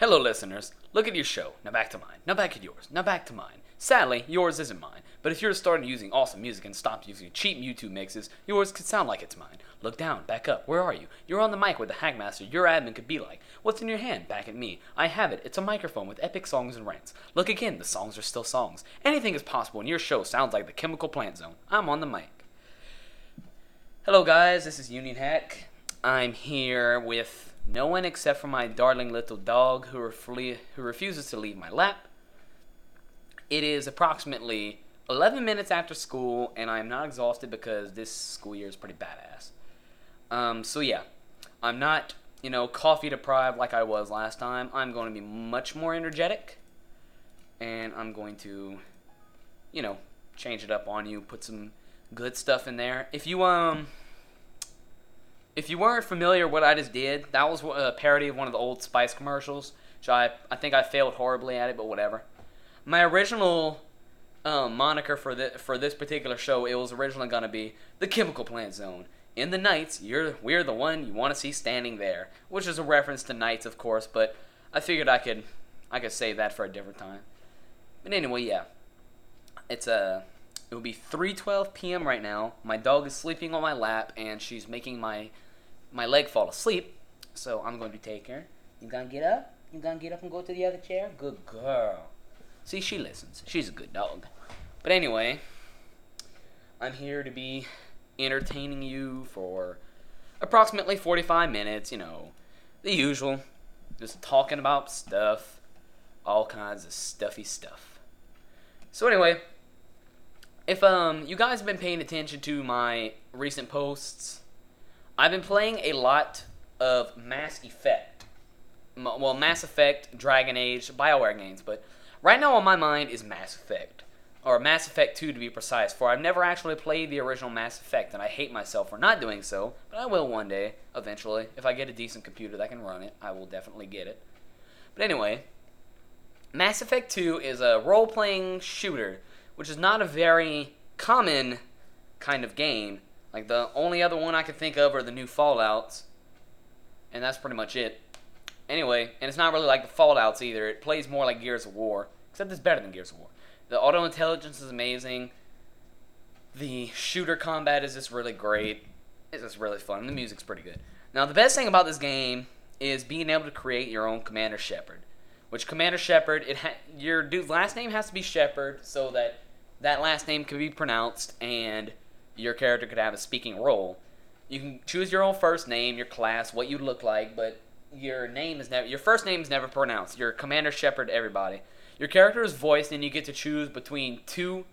Hello, listeners. Look at your show. Now back to mine. Now back at yours. Now back to mine. Sadly, yours isn't mine. But if you're started using awesome music and stopped using cheap YouTube mixes, yours could sound like it's mine. Look down, back up. Where are you? You're on the mic with the Hackmaster your admin could be like. What's in your hand? Back at me. I have it. It's a microphone with epic songs and rants. Look again, the songs are still songs. Anything is possible, and your show sounds like the Chemical Plant Zone. I'm on the mic. Hello, guys. This is Union Hack. I'm here with no one except for my darling little dog who, refle- who refuses to leave my lap. It is approximately 11 minutes after school, and I'm not exhausted because this school year is pretty badass. Um, so, yeah, I'm not, you know, coffee deprived like I was last time. I'm going to be much more energetic, and I'm going to, you know, change it up on you, put some good stuff in there. If you, um, if you weren't familiar what I just did, that was a parody of one of the old Spice commercials. Which I I think I failed horribly at it, but whatever. My original um, moniker for the for this particular show it was originally gonna be the Chemical Plant Zone. In the nights, you're we're the one you want to see standing there, which is a reference to nights, of course. But I figured I could I could save that for a different time. But anyway, yeah, it's a uh, it will be 3:12 p.m. right now. My dog is sleeping on my lap, and she's making my my leg fall asleep. So I'm going to take her. You gonna get up? You gonna get up and go to the other chair? Good girl. See, she listens. She's a good dog. But anyway, I'm here to be entertaining you for approximately 45 minutes, you know, the usual. Just talking about stuff, all kinds of stuffy stuff. So anyway, if um you guys have been paying attention to my recent posts, I've been playing a lot of Mass Effect. Well, Mass Effect, Dragon Age, BioWare games, but right now on my mind is Mass Effect. Or Mass Effect 2 to be precise, for I've never actually played the original Mass Effect, and I hate myself for not doing so, but I will one day, eventually. If I get a decent computer that can run it, I will definitely get it. But anyway, Mass Effect 2 is a role playing shooter, which is not a very common kind of game like the only other one I can think of are the new Fallout's, and that's pretty much it. Anyway, and it's not really like the Fallout's either. It plays more like Gears of War, except it's better than Gears of War. The auto intelligence is amazing. The shooter combat is just really great. It's just really fun. The music's pretty good. Now, the best thing about this game is being able to create your own Commander Shepard. Which Commander Shepard, it ha- your dude's last name has to be Shepard so that that last name can be pronounced and your character could have a speaking role. You can choose your own first name, your class, what you look like, but your name is never your first name is never pronounced. Your Commander Shepard, everybody. Your character is voiced, and you get to choose between two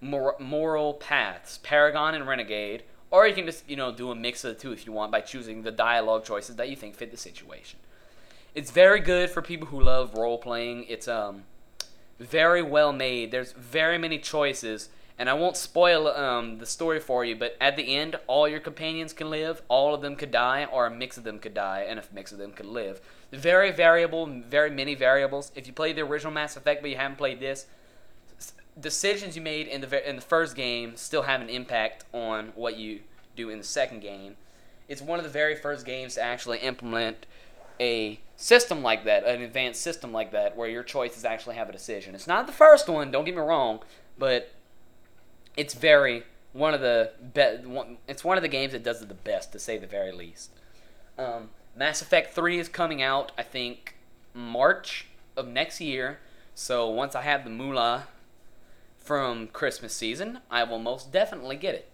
mor- moral paths: Paragon and Renegade. Or you can just you know do a mix of the two if you want by choosing the dialogue choices that you think fit the situation. It's very good for people who love role playing. It's um very well made. There's very many choices and I won't spoil um, the story for you, but at the end, all your companions can live, all of them could die, or a mix of them could die, and a mix of them could live. Very variable, very many variables. If you play the original Mass Effect, but you haven't played this, decisions you made in the in the first game still have an impact on what you do in the second game. It's one of the very first games to actually implement a system like that, an advanced system like that, where your choices actually have a decision. It's not the first one, don't get me wrong, but it's very one of the be- one, it's one of the games that does it the best to say the very least. Um, Mass Effect 3 is coming out, I think, March of next year. So once I have the moolah from Christmas season, I will most definitely get it.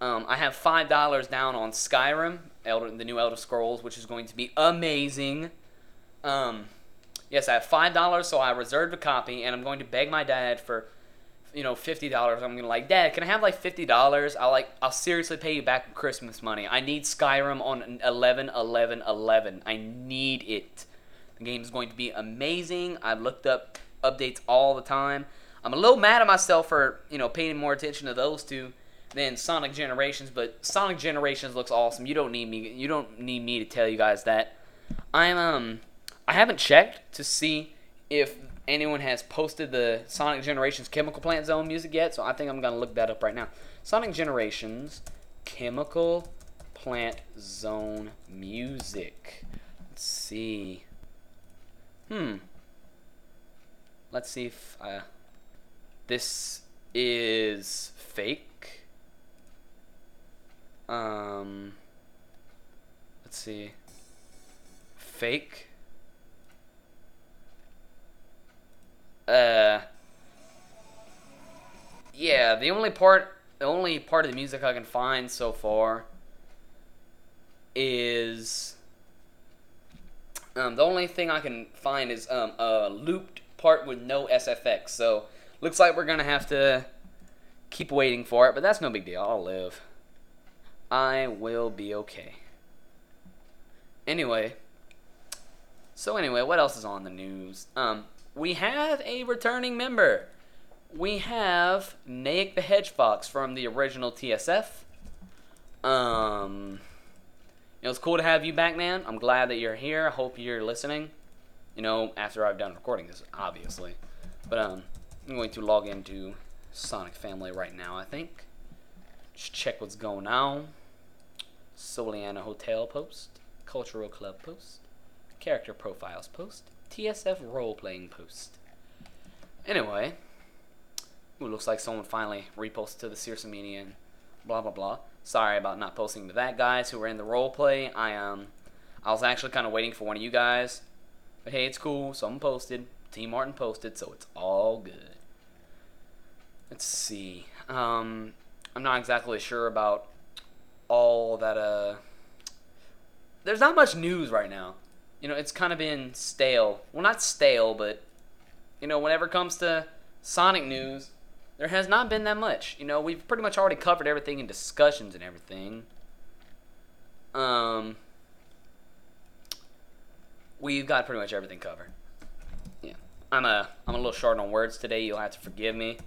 Um, I have five dollars down on Skyrim, Elder, the new Elder Scrolls, which is going to be amazing. Um, yes, I have five dollars, so I reserved a copy, and I'm going to beg my dad for you know fifty dollars, I'm gonna like, Dad, can I have like fifty dollars? I'll like, I'll seriously pay you back Christmas money. I need Skyrim on 11, 11, 11. I need it. The game is going to be amazing. I've looked up updates all the time. I'm a little mad at myself for you know paying more attention to those two than Sonic Generations, but Sonic Generations looks awesome. You don't need me. You don't need me to tell you guys that. I'm um, I haven't checked to see if anyone has posted the Sonic Generations Chemical Plant Zone music yet, so I think I'm gonna look that up right now. Sonic Generations Chemical Plant Zone music. Let's see. Hmm. Let's see if uh, this is fake. Um. Let's see. Fake. Uh. Yeah, the only part, the only part of the music I can find so far is um, the only thing I can find is um, a looped part with no SFX. So looks like we're gonna have to keep waiting for it, but that's no big deal. I'll live. I will be okay. Anyway, so anyway, what else is on the news? Um, we have a returning member. We have Naik the Hedge Fox from the original TSF. Um, it was cool to have you back, man. I'm glad that you're here. I hope you're listening. You know, after I've done recording this, obviously. But um, I'm going to log into Sonic Family right now. I think. Just check what's going on. Soleanna Hotel post, Cultural Club post, Character Profiles post, TSF Role Playing post. Anyway, ooh, looks like someone finally reposted to the Searson blah blah blah. Sorry about not posting to that guys who were in the role play. I um I was actually kind of waiting for one of you guys. But hey, it's cool. Someone posted. T Martin posted, so it's all good. Let's see. Um I'm not exactly sure about all that uh there's not much news right now. You know, it's kind of been stale. Well, not stale, but you know, whenever it comes to Sonic news, there has not been that much. You know, we've pretty much already covered everything in discussions and everything. Um, we've got pretty much everything covered. Yeah, I'm a I'm a little short on words today. You'll have to forgive me.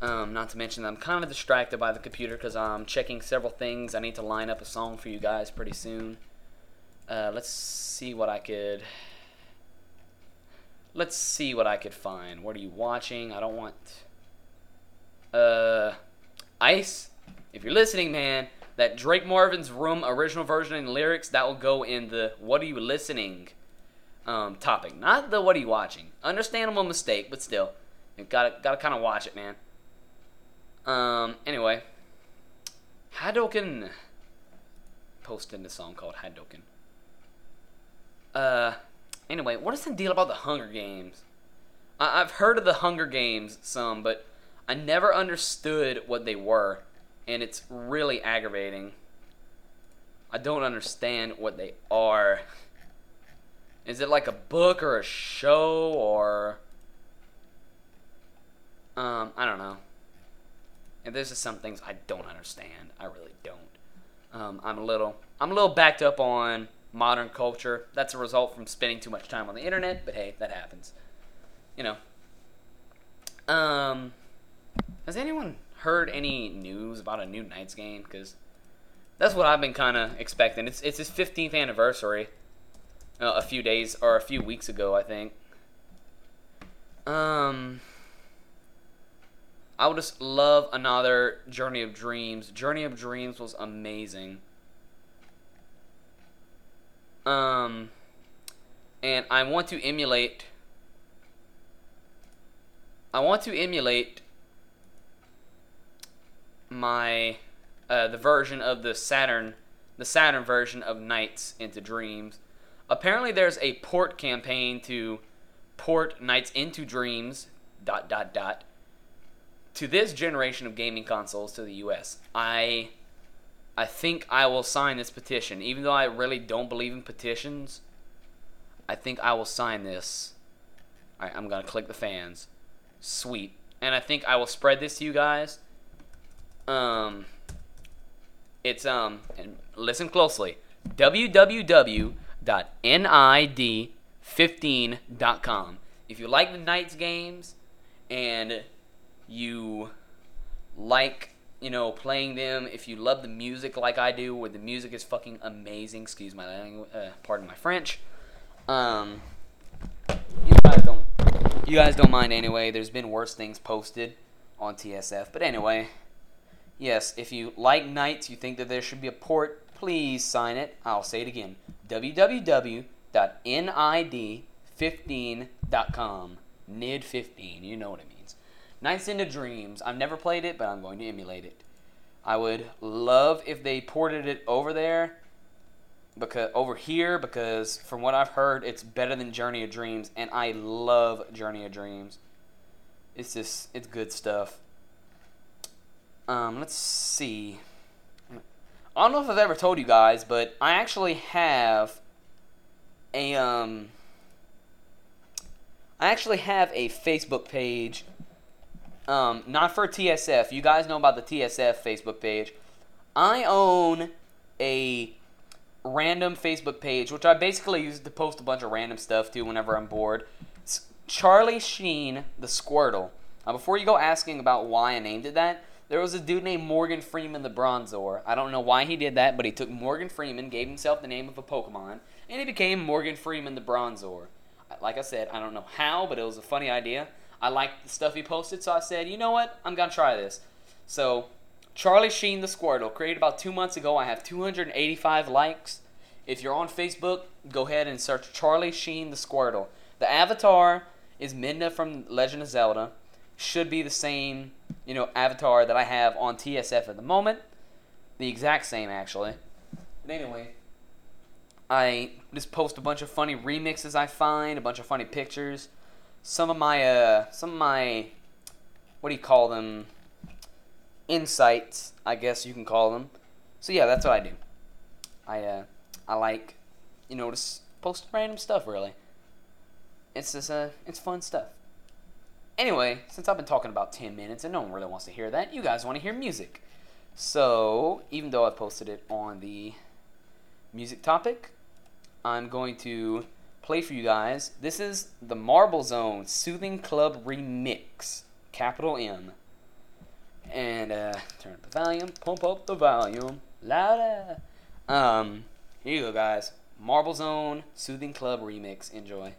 Um, not to mention I'm kind of distracted by the computer because I'm checking several things. I need to line up a song for you guys pretty soon. Uh, let's see what I could. Let's see what I could find. What are you watching? I don't want. Uh, Ice. If you're listening, man, that Drake Marvin's Room original version and lyrics that will go in the "What are you listening?" um, topic, not the "What are you watching?" Understandable mistake, but still, you gotta gotta kind of watch it, man. Um. Anyway, Hadouken posted a song called Hadoken. Uh. Anyway, what is the deal about the Hunger Games? I- I've heard of the Hunger Games some, but I never understood what they were, and it's really aggravating. I don't understand what they are. Is it like a book or a show or um I don't know. And there's just some things I don't understand. I really don't. Um, I'm a little I'm a little backed up on modern culture. That's a result from spending too much time on the internet, but hey, that happens. You know. Um has anyone heard any news about a new Nights game? Because that's what I've been kind of expecting. It's it's his 15th anniversary. Uh, a few days or a few weeks ago, I think. Um, I would just love another Journey of Dreams. Journey of Dreams was amazing. Um, and I want to emulate. I want to emulate my uh, the version of the Saturn, the Saturn version of Nights into Dreams. Apparently, there's a port campaign to port Nights into Dreams. Dot dot dot. To this generation of gaming consoles to the U.S. I, I think I will sign this petition, even though I really don't believe in petitions. I think I will sign this. I'm gonna click the fans. Sweet, and I think I will spread this to you guys um, it's um, and listen closely. www.nid15.com. If you like the Nights games and you like you know playing them, if you love the music like I do, where the music is fucking amazing. Excuse my language. Uh, pardon my French. Um, you guys don't you guys don't mind anyway. There's been worse things posted on TSF, but anyway. Yes, if you like Nights, you think that there should be a port, please sign it. I'll say it again www.nid15.com. Nid15, you know what I means. Nights into Dreams. I've never played it, but I'm going to emulate it. I would love if they ported it over there because over here because from what I've heard it's better than Journey of Dreams and I love Journey of Dreams. It's just it's good stuff. Um, let's see. I don't know if I've ever told you guys, but I actually have a um I actually have a Facebook page um, not for TSF. You guys know about the TSF Facebook page. I own a random Facebook page, which I basically use to post a bunch of random stuff to whenever I'm bored. It's Charlie Sheen, the Squirtle. Now, before you go asking about why I named it that, there was a dude named Morgan Freeman the Bronzor. I don't know why he did that, but he took Morgan Freeman, gave himself the name of a Pokemon, and he became Morgan Freeman the Bronzor. Like I said, I don't know how, but it was a funny idea. I liked the stuff he posted, so I said, you know what? I'm gonna try this. So, Charlie Sheen the Squirtle, created about two months ago. I have 285 likes. If you're on Facebook, go ahead and search Charlie Sheen the Squirtle. The avatar is Minda from Legend of Zelda. Should be the same, you know, avatar that I have on TSF at the moment. The exact same, actually. But anyway, I just post a bunch of funny remixes I find, a bunch of funny pictures some of my uh, some of my what do you call them? Insights I guess you can call them. So yeah that's what I do. I uh, I like you know just post random stuff really. It's just uh it's fun stuff. Anyway since I've been talking about 10 minutes and no one really wants to hear that you guys want to hear music. So even though I posted it on the music topic I'm going to play for you guys. This is the Marble Zone Soothing Club Remix, capital M. And uh, turn up the volume, pump up the volume, louder. Um, here you go, guys. Marble Zone Soothing Club Remix. Enjoy.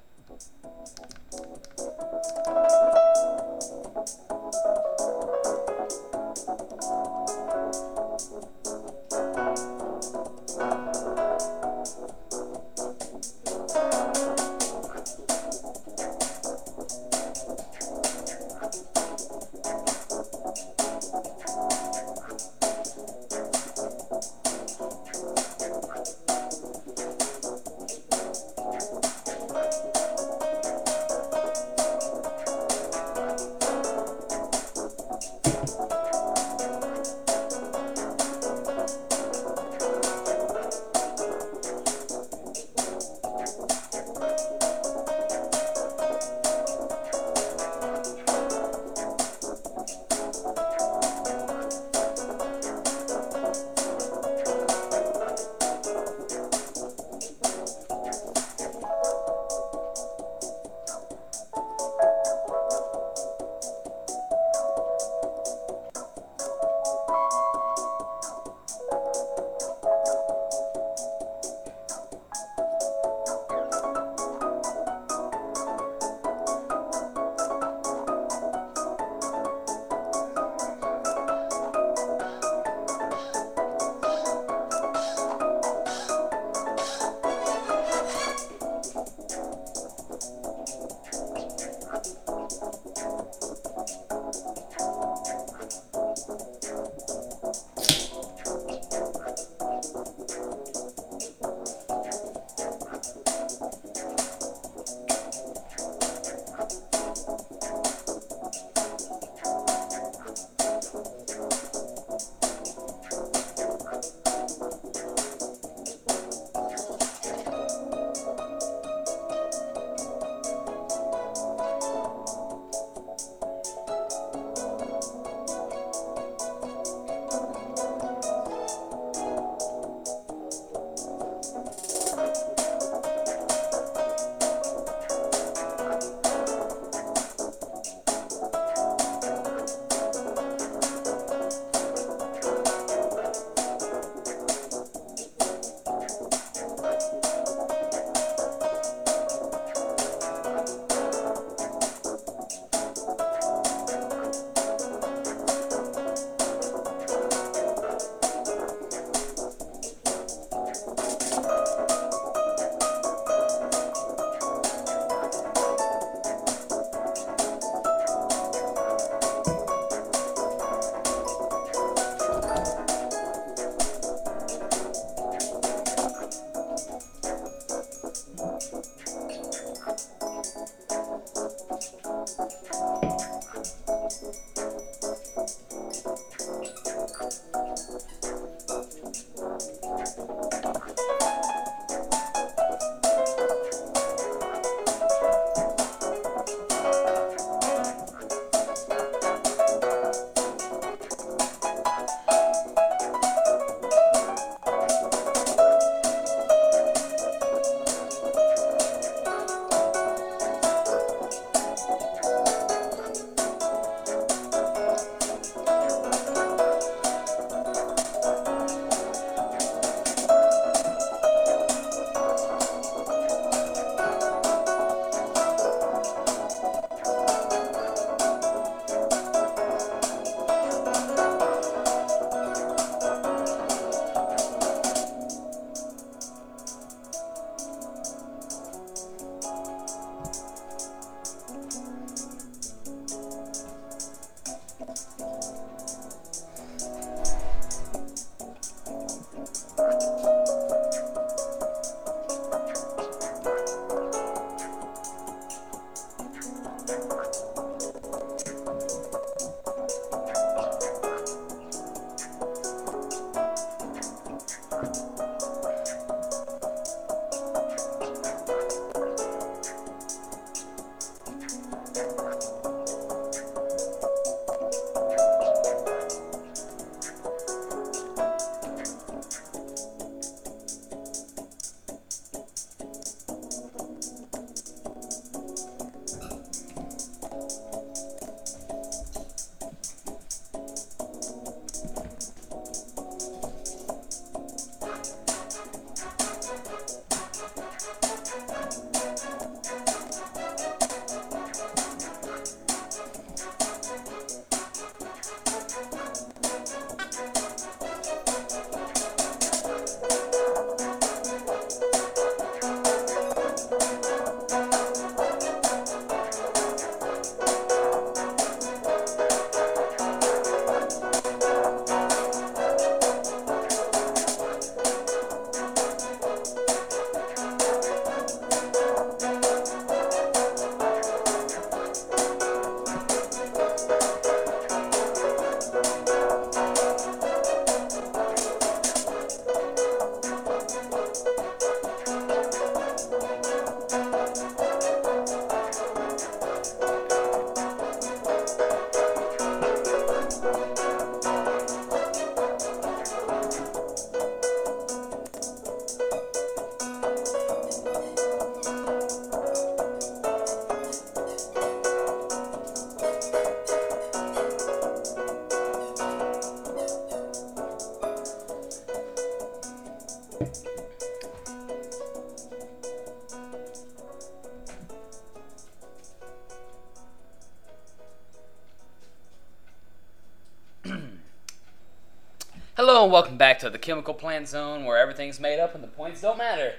And welcome back to the Chemical Plant Zone where everything's made up and the points don't matter.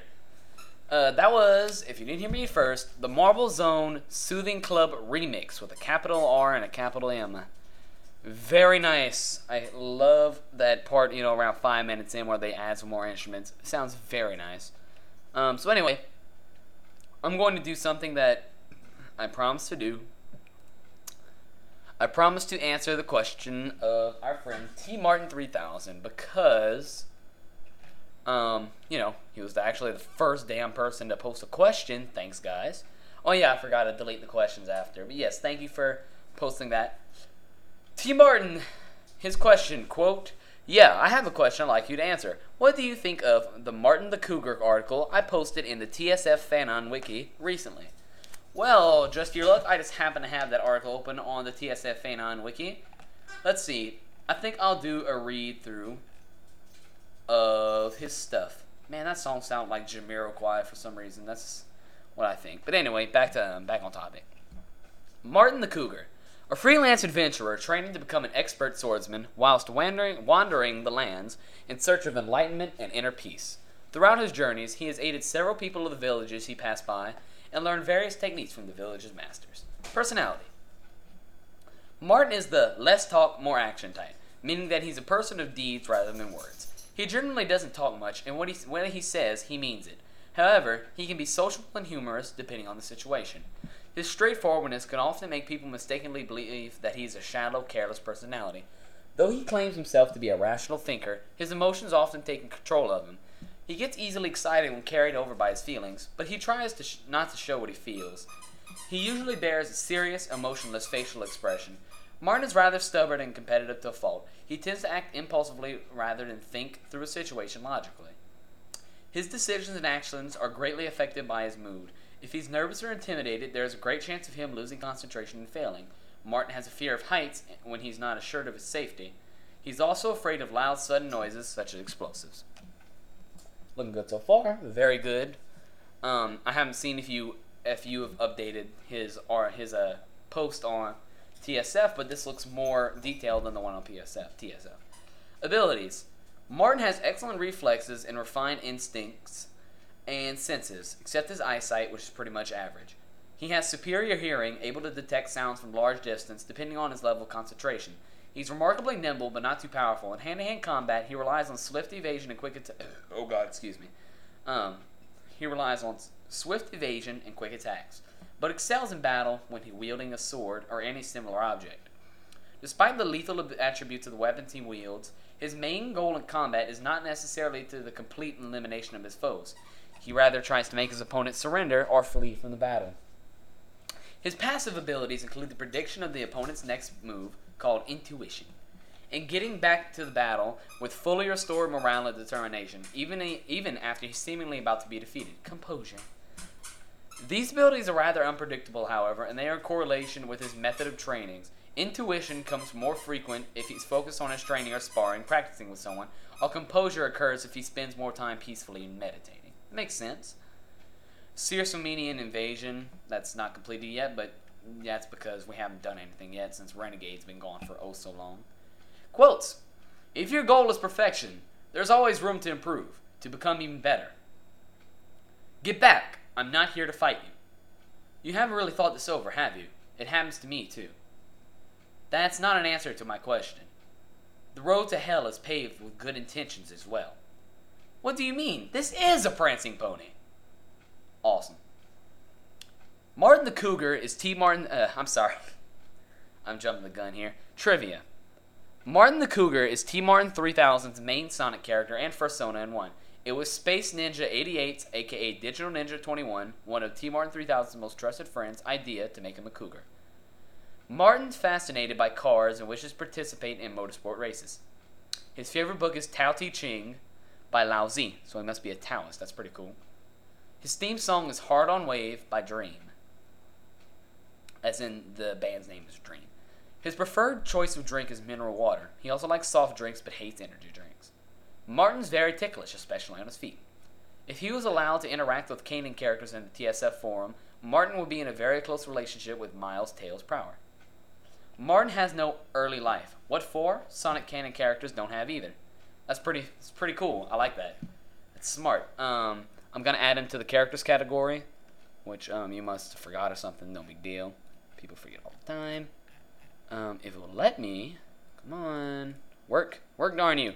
Uh, that was, if you didn't hear me first, the Marble Zone Soothing Club remix with a capital R and a capital M. Very nice. I love that part, you know, around five minutes in where they add some more instruments. Sounds very nice. Um, so, anyway, I'm going to do something that I promised to do. I promised to answer the question of our friend T Martin 3000 because, um, you know, he was actually the first damn person to post a question. Thanks, guys. Oh, yeah, I forgot to delete the questions after. But yes, thank you for posting that. T. Martin, his question, quote, Yeah, I have a question I'd like you to answer. What do you think of the Martin the Cougar article I posted in the TSF Fanon wiki recently? Well, just your luck, I just happen to have that article open on the TSF Fanon wiki. Let's see. I think I'll do a read through of his stuff. Man, that song sounds like Jamiroquai for some reason. That's what I think. But anyway, back to um, back on topic. Martin the Cougar. A freelance adventurer training to become an expert swordsman whilst wandering, wandering the lands in search of enlightenment and inner peace. Throughout his journeys, he has aided several people of the villages he passed by and learn various techniques from the village's masters. Personality Martin is the less talk, more action type, meaning that he's a person of deeds rather than words. He generally doesn't talk much, and he, when he says, he means it. However, he can be sociable and humorous depending on the situation. His straightforwardness can often make people mistakenly believe that he is a shallow, careless personality. Though he claims himself to be a rational thinker, his emotions often take control of him. He gets easily excited when carried over by his feelings, but he tries to sh- not to show what he feels. He usually bears a serious, emotionless facial expression. Martin is rather stubborn and competitive to a fault. He tends to act impulsively rather than think through a situation logically. His decisions and actions are greatly affected by his mood. If he's nervous or intimidated, there is a great chance of him losing concentration and failing. Martin has a fear of heights when he's not assured of his safety. He's also afraid of loud, sudden noises such as explosives. Looking good so far. Very good. Um, I haven't seen if you if you have updated his or his uh, post on TSF, but this looks more detailed than the one on PSF. TSF. Abilities. Martin has excellent reflexes and refined instincts and senses, except his eyesight, which is pretty much average. He has superior hearing, able to detect sounds from large distance, depending on his level of concentration. He's remarkably nimble, but not too powerful. In hand-to-hand combat, he relies on swift evasion and quick attack. Oh God, excuse me. Um, he relies on swift evasion and quick attacks, but excels in battle when he wielding a sword or any similar object. Despite the lethal attributes of the weapons he wields, his main goal in combat is not necessarily to the complete elimination of his foes. He rather tries to make his opponent surrender or flee from the battle. His passive abilities include the prediction of the opponent's next move, called intuition, and getting back to the battle with fully restored morale and determination, even, even after he's seemingly about to be defeated. Composure. These abilities are rather unpredictable, however, and they are in correlation with his method of trainings. Intuition comes more frequent if he's focused on his training or sparring, practicing with someone, while composure occurs if he spends more time peacefully meditating. Makes sense. Circe invasion, that's not completed yet, but that's because we haven't done anything yet since Renegade's been gone for oh so long. Quotes If your goal is perfection, there's always room to improve, to become even better. Get back. I'm not here to fight you. You haven't really thought this over, have you? It happens to me, too. That's not an answer to my question. The road to hell is paved with good intentions as well. What do you mean? This is a prancing pony. Awesome. Martin the Cougar is T. Martin. Uh, I'm sorry. I'm jumping the gun here. Trivia. Martin the Cougar is T. Martin 3000's main Sonic character and persona in one. It was Space Ninja 88, aka Digital Ninja 21, one of T. Martin 3000's most trusted friends' idea to make him a cougar. Martin's fascinated by cars and wishes to participate in motorsport races. His favorite book is Tao Te Ching, by Lao Tzu, so he must be a Taoist. That's pretty cool. His theme song is Hard on Wave by Dream, as in the band's name is Dream. His preferred choice of drink is mineral water. He also likes soft drinks but hates energy drinks. Martin's very ticklish, especially on his feet. If he was allowed to interact with canon characters in the TSF forum, Martin would be in a very close relationship with Miles Tails Prower. Martin has no early life. What for? Sonic canon characters don't have either. That's pretty. It's pretty cool. I like that. It's smart. Um, I'm gonna add him to the characters category, which um, you must have forgot or something. No big deal. People forget all the time. Um, if it will let me, come on, work, work, darn you.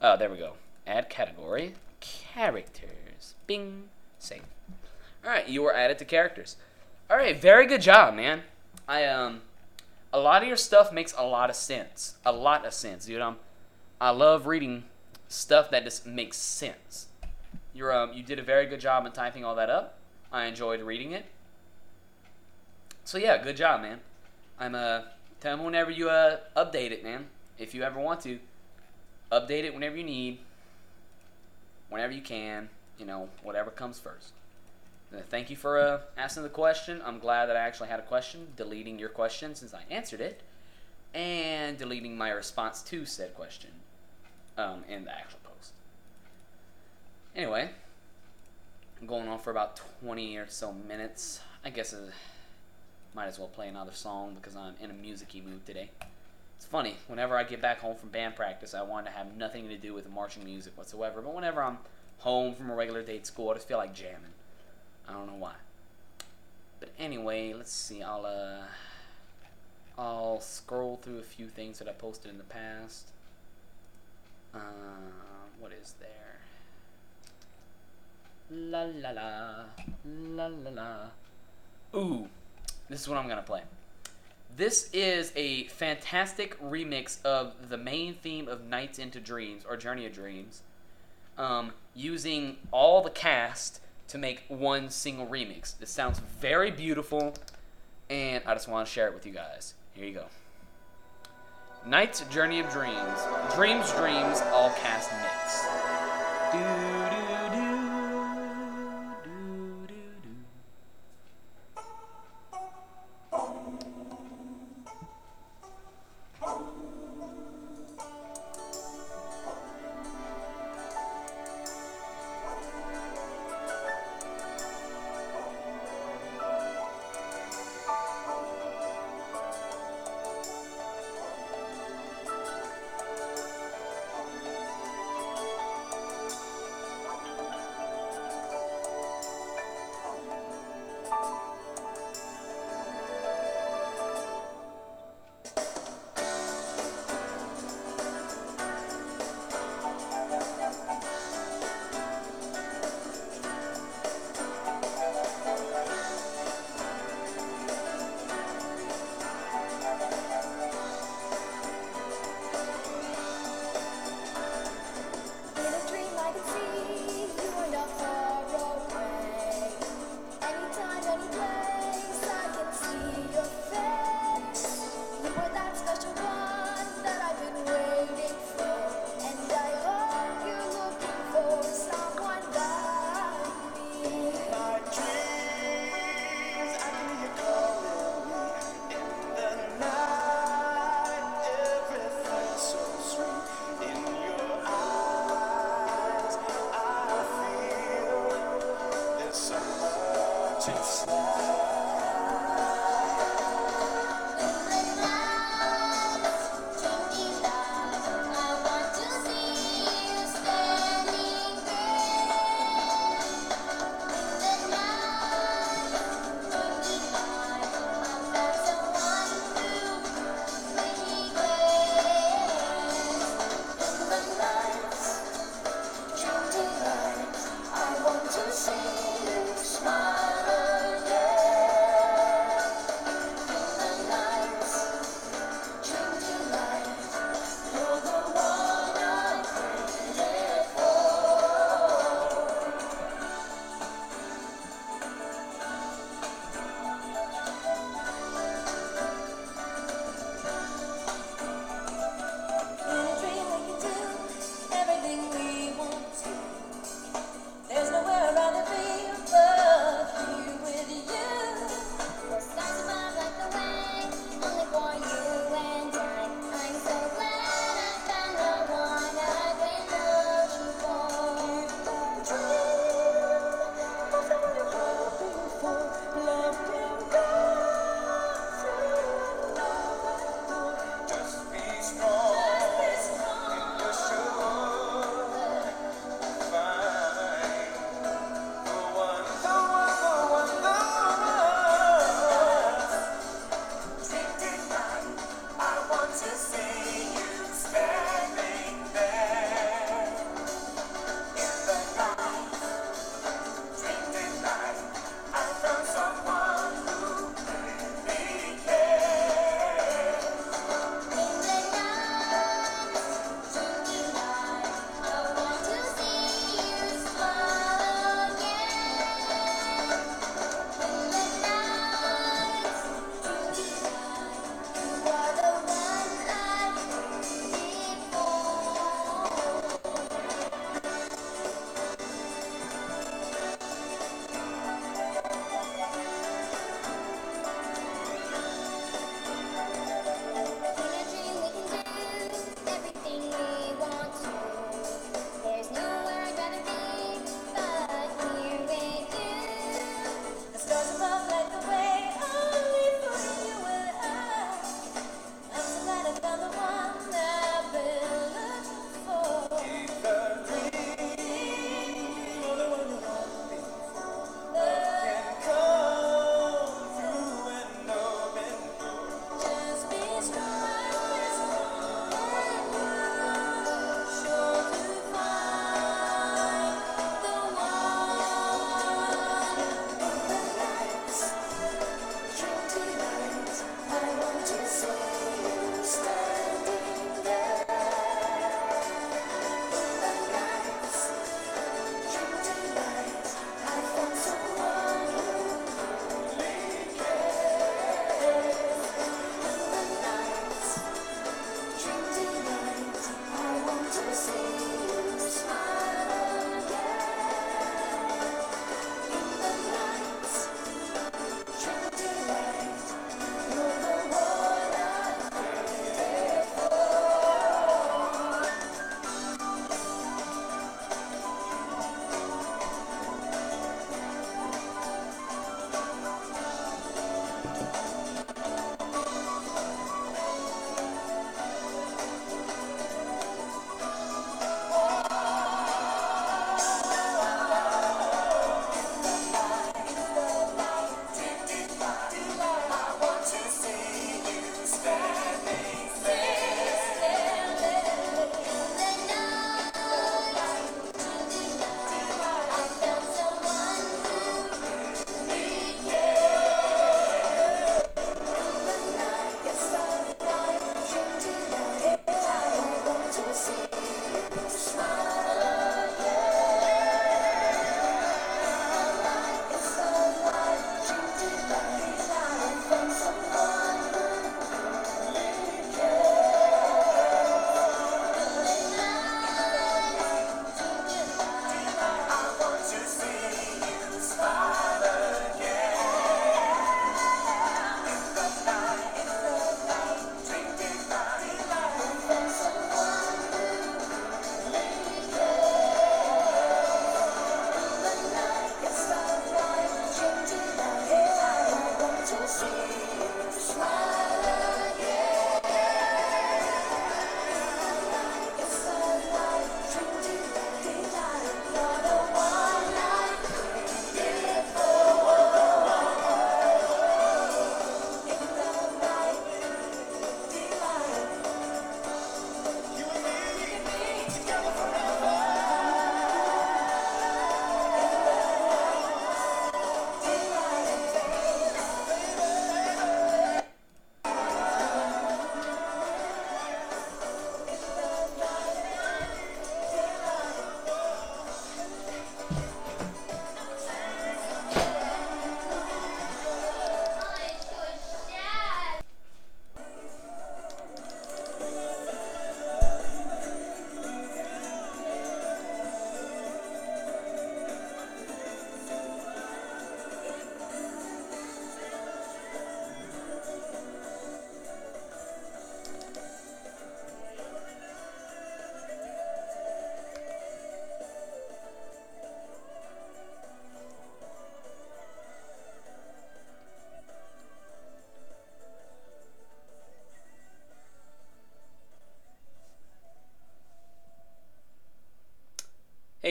Oh, there we go. Add category, characters. Bing, save. All right, you were added to characters. All right, very good job, man. I um, a lot of your stuff makes a lot of sense. A lot of sense, dude. Um, I love reading stuff that just makes sense. You're um, you did a very good job in typing all that up. I enjoyed reading it. So yeah, good job, man. I'm uh, tell me whenever you uh update it, man. If you ever want to, update it whenever you need, whenever you can. You know, whatever comes first. Uh, thank you for uh, asking the question. I'm glad that I actually had a question, deleting your question since I answered it, and deleting my response to said question um, in the actual post. Anyway, I'm going on for about 20 or so minutes. I guess I might as well play another song because I'm in a musicy mood today. It's funny, whenever I get back home from band practice, I want to have nothing to do with marching music whatsoever, but whenever I'm home from a regular day at school, I just feel like jamming. I don't know why. But anyway, let's see. I'll uh, I'll scroll through a few things that I posted in the past. Uh, what is there? La la la, la la la. Ooh, this is what I'm gonna play. This is a fantastic remix of the main theme of Nights into Dreams or Journey of Dreams, um, using all the cast to make one single remix. It sounds very beautiful, and I just want to share it with you guys. Here you go. Night's Journey of Dreams. Dreams, Dreams, all cast mix. Do,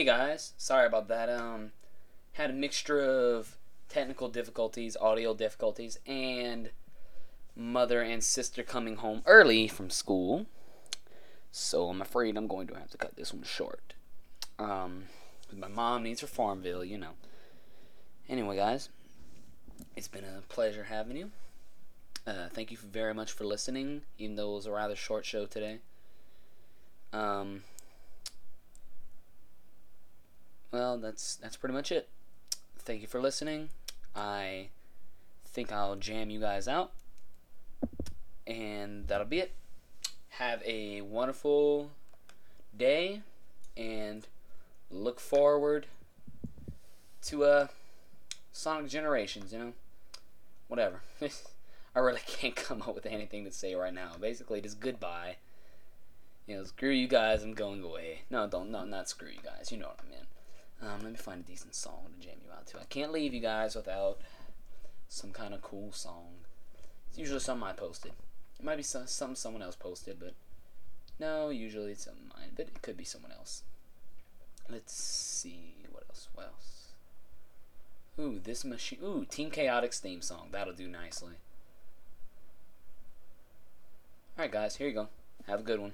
Guys, sorry about that. Um, had a mixture of technical difficulties, audio difficulties, and mother and sister coming home early from school. So I'm afraid I'm going to have to cut this one short. Um, my mom needs her Farmville, you know. Anyway, guys, it's been a pleasure having you. Uh, thank you very much for listening, even though it was a rather short show today. Um, well, that's that's pretty much it. Thank you for listening. I think I'll jam you guys out, and that'll be it. Have a wonderful day, and look forward to uh Sonic Generations. You know, whatever. I really can't come up with anything to say right now. Basically, just goodbye. You know, screw you guys. I'm going away. No, don't. No, not screw you guys. You know what I mean. Um, let me find a decent song to jam you out to. I can't leave you guys without some kind of cool song. It's usually something I posted. It might be some, something someone else posted, but no, usually it's something mine. But it could be someone else. Let's see what else. What else? Ooh, this machine. Ooh, Team Chaotix theme song. That'll do nicely. Alright, guys, here you go. Have a good one.